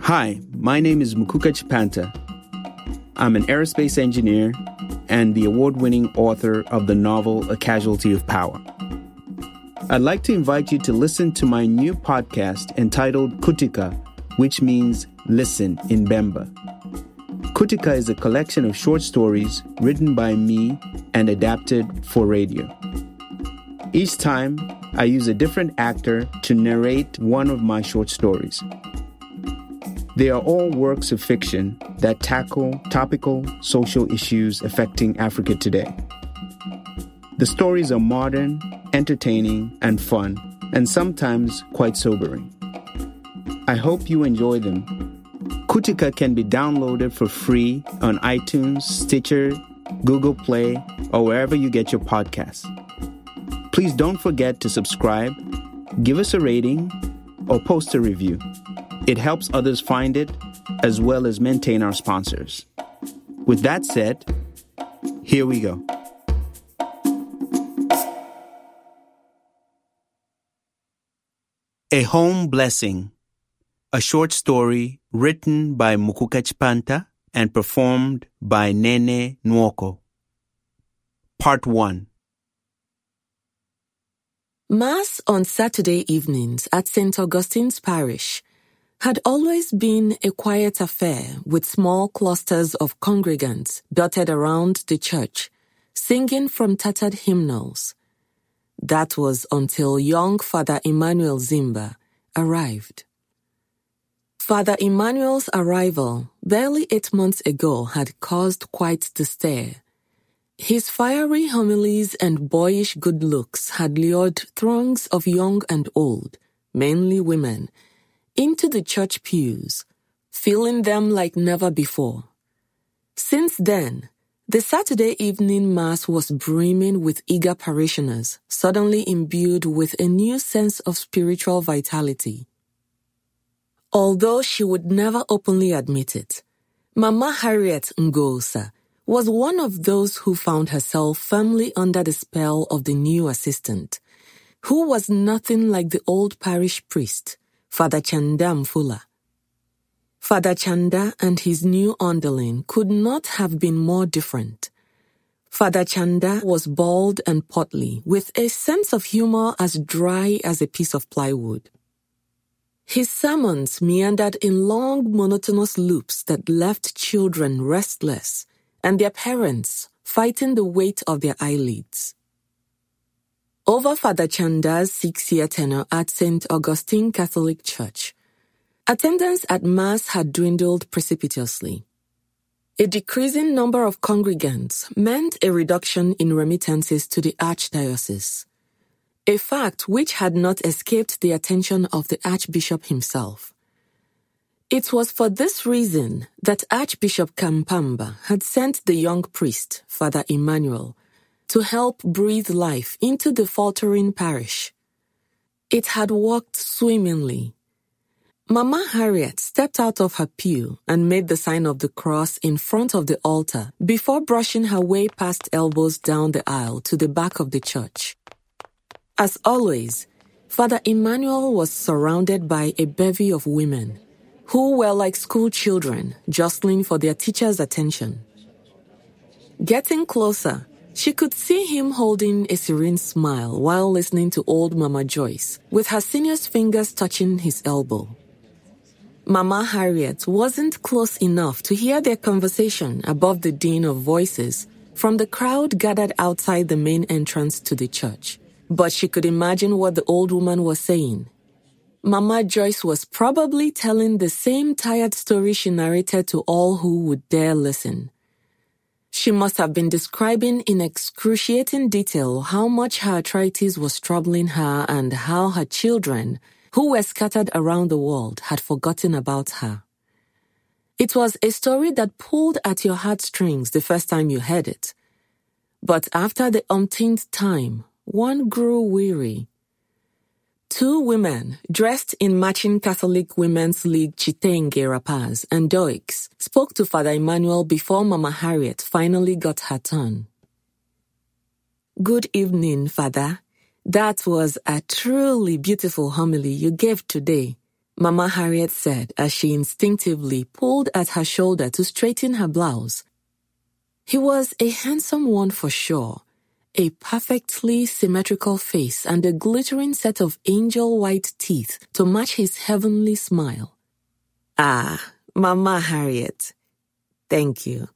Hi, my name is Mukuka Chipanta. I'm an aerospace engineer and the award winning author of the novel A Casualty of Power. I'd like to invite you to listen to my new podcast entitled Kutika, which means listen in Bemba. Kutika is a collection of short stories written by me and adapted for radio. Each time, I use a different actor to narrate one of my short stories. They are all works of fiction that tackle topical social issues affecting Africa today. The stories are modern, entertaining, and fun, and sometimes quite sobering. I hope you enjoy them. Kutika can be downloaded for free on iTunes, Stitcher, Google Play, or wherever you get your podcasts. Please don't forget to subscribe, give us a rating, or post a review. It helps others find it as well as maintain our sponsors. With that said, here we go. A Home Blessing, a short story written by Mukuka Chipanta and performed by Nene Nwoko. Part 1 Mass on Saturday evenings at St. Augustine's Parish had always been a quiet affair with small clusters of congregants dotted around the church, singing from tattered hymnals. That was until young Father Emmanuel Zimba arrived. Father Emmanuel's arrival, barely eight months ago, had caused quite the stir. His fiery homilies and boyish good looks had lured throngs of young and old, mainly women, into the church pews, filling them like never before. Since then, the Saturday evening Mass was brimming with eager parishioners, suddenly imbued with a new sense of spiritual vitality. Although she would never openly admit it, Mama Harriet Ngosa was one of those who found herself firmly under the spell of the new assistant, who was nothing like the old parish priest, Father Chanda Mfula. Father Chanda and his new underling could not have been more different. Father Chanda was bald and portly, with a sense of humor as dry as a piece of plywood. His sermons meandered in long, monotonous loops that left children restless and their parents fighting the weight of their eyelids. Over Father Chanda's six year tenure at St. Augustine Catholic Church, attendance at Mass had dwindled precipitously. A decreasing number of congregants meant a reduction in remittances to the Archdiocese, a fact which had not escaped the attention of the Archbishop himself. It was for this reason that Archbishop Kampamba had sent the young priest, Father Emmanuel, to help breathe life into the faltering parish. It had worked swimmingly. Mama Harriet stepped out of her pew and made the sign of the cross in front of the altar before brushing her way past elbows down the aisle to the back of the church. As always, Father Emmanuel was surrounded by a bevy of women who were like school children jostling for their teacher's attention. Getting closer, she could see him holding a serene smile while listening to old Mama Joyce, with her senior's fingers touching his elbow. Mama Harriet wasn't close enough to hear their conversation above the din of voices from the crowd gathered outside the main entrance to the church, but she could imagine what the old woman was saying. Mama Joyce was probably telling the same tired story she narrated to all who would dare listen. She must have been describing in excruciating detail how much her arthritis was troubling her and how her children, who were scattered around the world, had forgotten about her. It was a story that pulled at your heartstrings the first time you heard it. But after the umpteenth time, one grew weary. Two women, dressed in matching Catholic Women's League chitenge wrappers and doeks, spoke to Father Emmanuel before Mama Harriet finally got her turn. Good evening, Father. That was a truly beautiful homily you gave today, Mama Harriet said as she instinctively pulled at her shoulder to straighten her blouse. He was a handsome one for sure, a perfectly symmetrical face and a glittering set of angel white teeth to match his heavenly smile. Ah, Mama Harriet, thank you.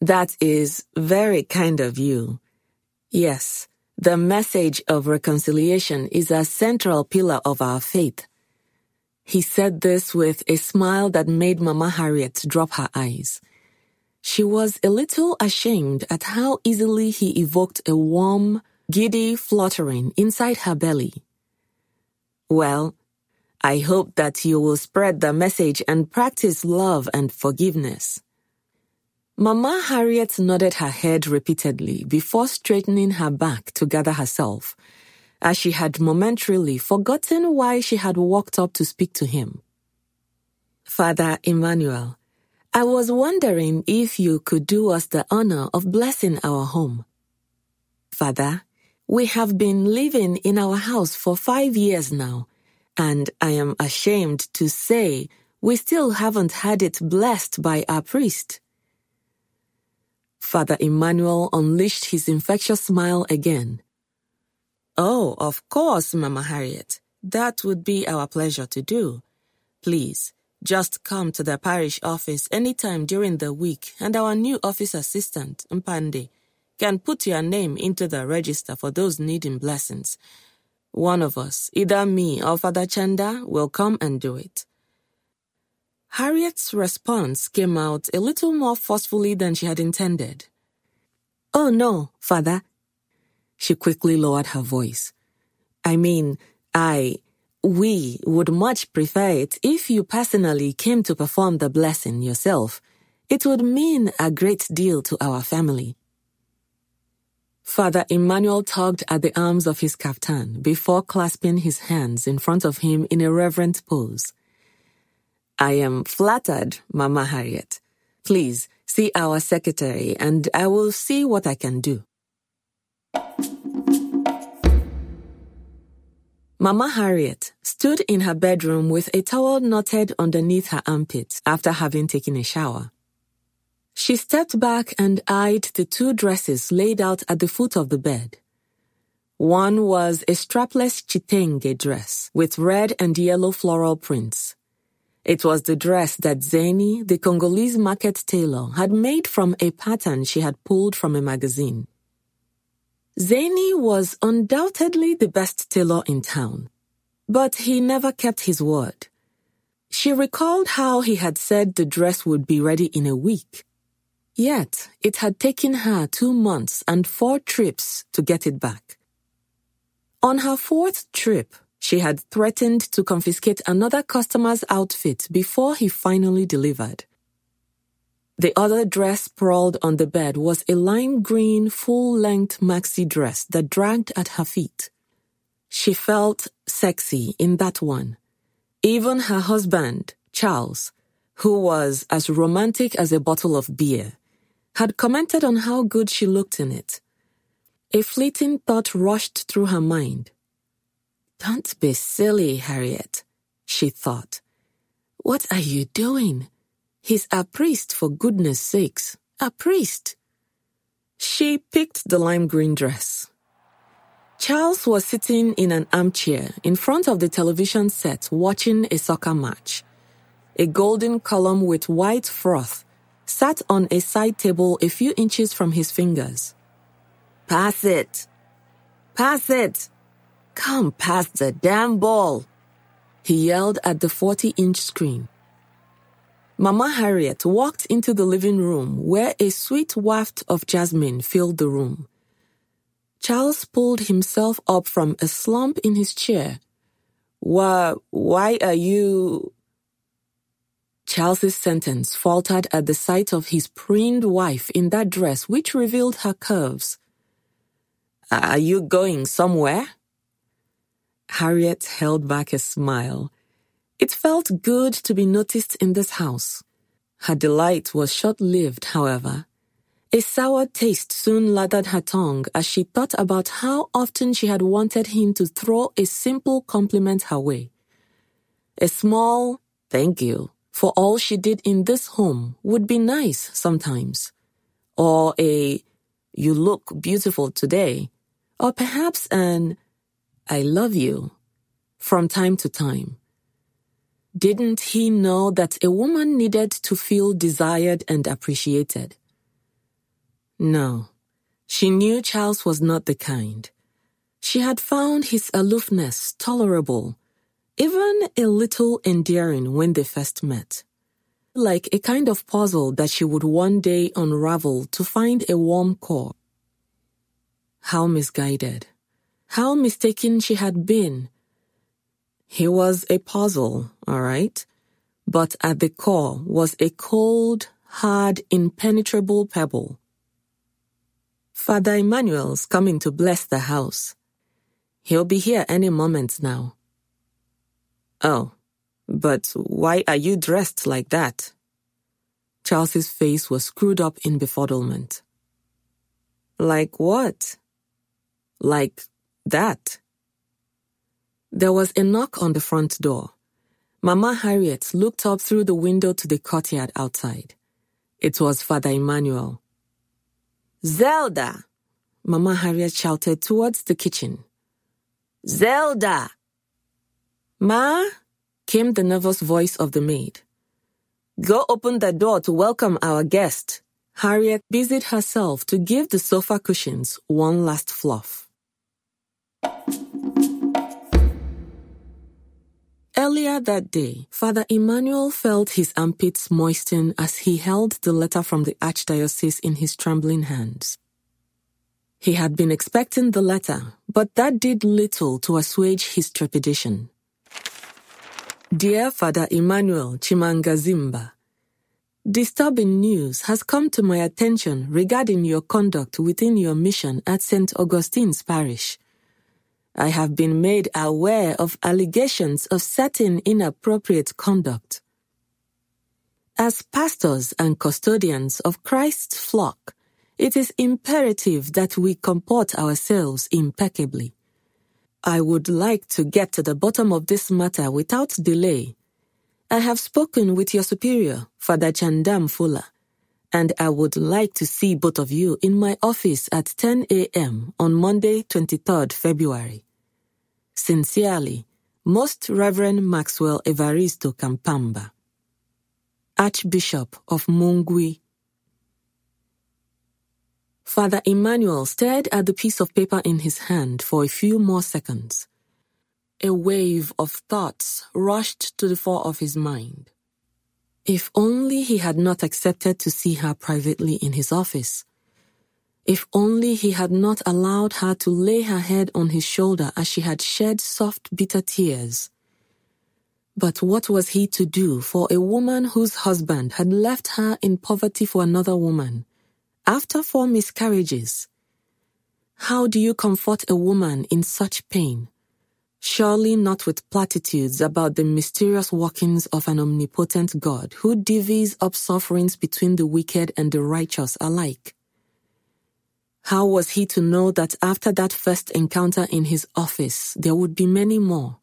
That is very kind of you. Yes, the message of reconciliation is a central pillar of our faith. He said this with a smile that made Mama Harriet drop her eyes. She was a little ashamed at how easily he evoked a warm, giddy fluttering inside her belly. Well, I hope that you will spread the message and practice love and forgiveness. Mama Harriet nodded her head repeatedly before straightening her back to gather herself, as she had momentarily forgotten why she had walked up to speak to him. Father Emmanuel, I was wondering if you could do us the honor of blessing our home. Father, we have been living in our house for five years now, and I am ashamed to say we still haven't had it blessed by our priest. Father Emmanuel unleashed his infectious smile again. Oh, of course, Mama Harriet. That would be our pleasure to do. Please, just come to the parish office anytime during the week and our new office assistant, Mpande, can put your name into the register for those needing blessings. One of us, either me or Father Chanda, will come and do it. Harriet's response came out a little more forcefully than she had intended. Oh, no, father. She quickly lowered her voice. I mean, I, we would much prefer it if you personally came to perform the blessing yourself. It would mean a great deal to our family. Father Emmanuel tugged at the arms of his kaftan before clasping his hands in front of him in a reverent pose. I am flattered, Mama Harriet. Please see our secretary and I will see what I can do. Mama Harriet stood in her bedroom with a towel knotted underneath her armpit after having taken a shower. She stepped back and eyed the two dresses laid out at the foot of the bed. One was a strapless chitenge dress with red and yellow floral prints. It was the dress that Zeni, the Congolese market tailor, had made from a pattern she had pulled from a magazine. Zeni was undoubtedly the best tailor in town, but he never kept his word. She recalled how he had said the dress would be ready in a week. Yet, it had taken her two months and four trips to get it back. On her fourth trip, she had threatened to confiscate another customer's outfit before he finally delivered. The other dress sprawled on the bed was a lime green full length maxi dress that dragged at her feet. She felt sexy in that one. Even her husband, Charles, who was as romantic as a bottle of beer, had commented on how good she looked in it. A fleeting thought rushed through her mind. Don't be silly, Harriet, she thought. What are you doing? He's a priest, for goodness sakes. A priest. She picked the lime green dress. Charles was sitting in an armchair in front of the television set watching a soccer match. A golden column with white froth sat on a side table a few inches from his fingers. Pass it! Pass it! Come past the damn ball! He yelled at the 40 inch screen. Mama Harriet walked into the living room where a sweet waft of jasmine filled the room. Charles pulled himself up from a slump in his chair. Why, why are you? Charles's sentence faltered at the sight of his preened wife in that dress which revealed her curves. Are you going somewhere? Harriet held back a smile. It felt good to be noticed in this house. Her delight was short lived, however. A sour taste soon lathered her tongue as she thought about how often she had wanted him to throw a simple compliment her way. A small thank you for all she did in this home would be nice sometimes. Or a you look beautiful today. Or perhaps an I love you from time to time. Didn't he know that a woman needed to feel desired and appreciated? No, she knew Charles was not the kind. She had found his aloofness tolerable, even a little endearing when they first met. Like a kind of puzzle that she would one day unravel to find a warm core. How misguided, how mistaken she had been. He was a puzzle, all right, but at the core was a cold, hard, impenetrable pebble Father Emmanuel's coming to bless the house. He'll be here any moment now. Oh, but why are you dressed like that? Charles's face was screwed up in befuddlement. Like what? Like that. There was a knock on the front door. Mama Harriet looked up through the window to the courtyard outside. It was Father Emmanuel. Zelda! Mama Harriet shouted towards the kitchen. Zelda! Ma! came the nervous voice of the maid. Go open the door to welcome our guest. Harriet busied herself to give the sofa cushions one last fluff. Earlier that day, Father Emmanuel felt his armpits moisten as he held the letter from the Archdiocese in his trembling hands. He had been expecting the letter, but that did little to assuage his trepidation. Dear Father Emmanuel Chimanga Zimba, Disturbing news has come to my attention regarding your conduct within your mission at St. Augustine's Parish. I have been made aware of allegations of certain inappropriate conduct. As pastors and custodians of Christ's flock, it is imperative that we comport ourselves impeccably. I would like to get to the bottom of this matter without delay. I have spoken with your superior, Father Chanda Mfula, and I would like to see both of you in my office at 10 a.m. on Monday, 23rd February. Sincerely, Most Reverend Maxwell Evaristo Kampamba, Archbishop of Mungwi. Father Emmanuel stared at the piece of paper in his hand for a few more seconds. A wave of thoughts rushed to the fore of his mind. If only he had not accepted to see her privately in his office. If only he had not allowed her to lay her head on his shoulder as she had shed soft, bitter tears. But what was he to do for a woman whose husband had left her in poverty for another woman, after four miscarriages? How do you comfort a woman in such pain? Surely not with platitudes about the mysterious workings of an omnipotent God who divvies up sufferings between the wicked and the righteous alike. How was he to know that after that first encounter in his office, there would be many more?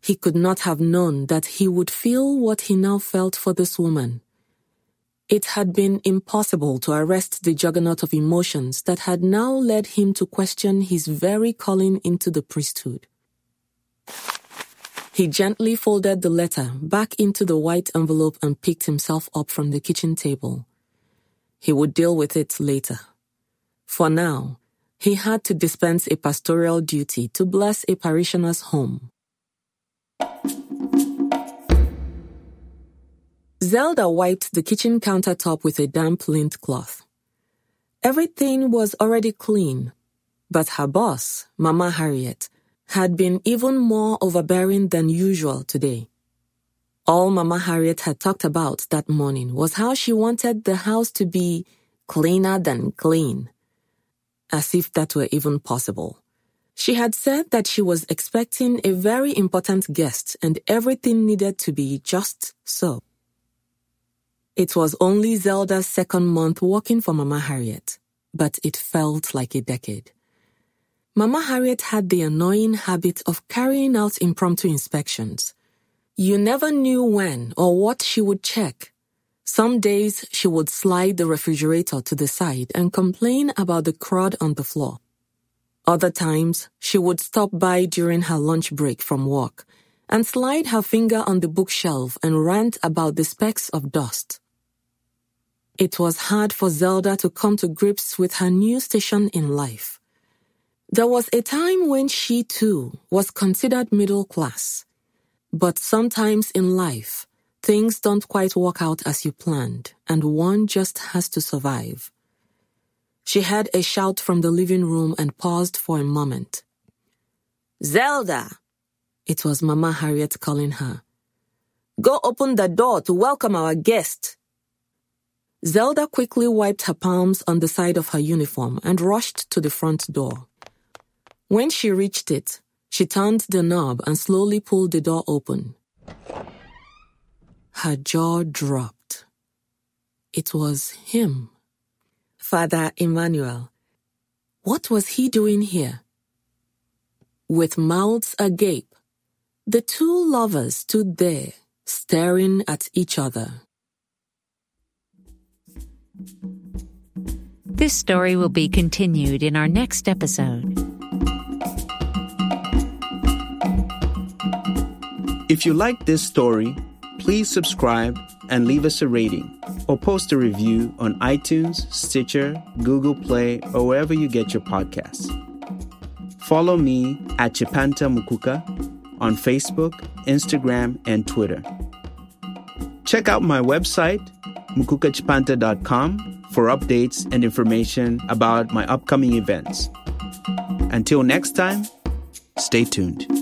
He could not have known that he would feel what he now felt for this woman. It had been impossible to arrest the juggernaut of emotions that had now led him to question his very calling into the priesthood. He gently folded the letter back into the white envelope and picked himself up from the kitchen table. He would deal with it later. For now, he had to dispense a pastoral duty to bless a parishioner's home. Zelda wiped the kitchen countertop with a damp lint cloth. Everything was already clean, but her boss, Mama Harriet, had been even more overbearing than usual today. All Mama Harriet had talked about that morning was how she wanted the house to be cleaner than clean as if that were even possible. She had said that she was expecting a very important guest and everything needed to be just so. It was only Zelda's second month working for Mama Harriet, but it felt like a decade. Mama Harriet had the annoying habit of carrying out impromptu inspections. You never knew when or what she would check. Some days she would slide the refrigerator to the side and complain about the crud on the floor. Other times, she would stop by during her lunch break from work and slide her finger on the bookshelf and rant about the specks of dust. It was hard for Zelda to come to grips with her new station in life. There was a time when she too was considered middle class. But sometimes in life, things don't quite work out as you planned, and one just has to survive. She heard a shout from the living room and paused for a moment. Zelda! It was Mama Harriet calling her. Go open the door to welcome our guest. Zelda quickly wiped her palms on the side of her uniform and rushed to the front door. When she reached it, she turned the knob and slowly pulled the door open. Her jaw dropped. It was him. Father Emmanuel. What was he doing here? With mouths agape, the two lovers stood there, staring at each other. This story will be continued in our next episode. If you like this story, please subscribe and leave us a rating or post a review on iTunes, Stitcher, Google Play, or wherever you get your podcasts. Follow me at Chipanta Mukuka on Facebook, Instagram, and Twitter. Check out my website, mukukachipanta.com, for updates and information about my upcoming events. Until next time, stay tuned.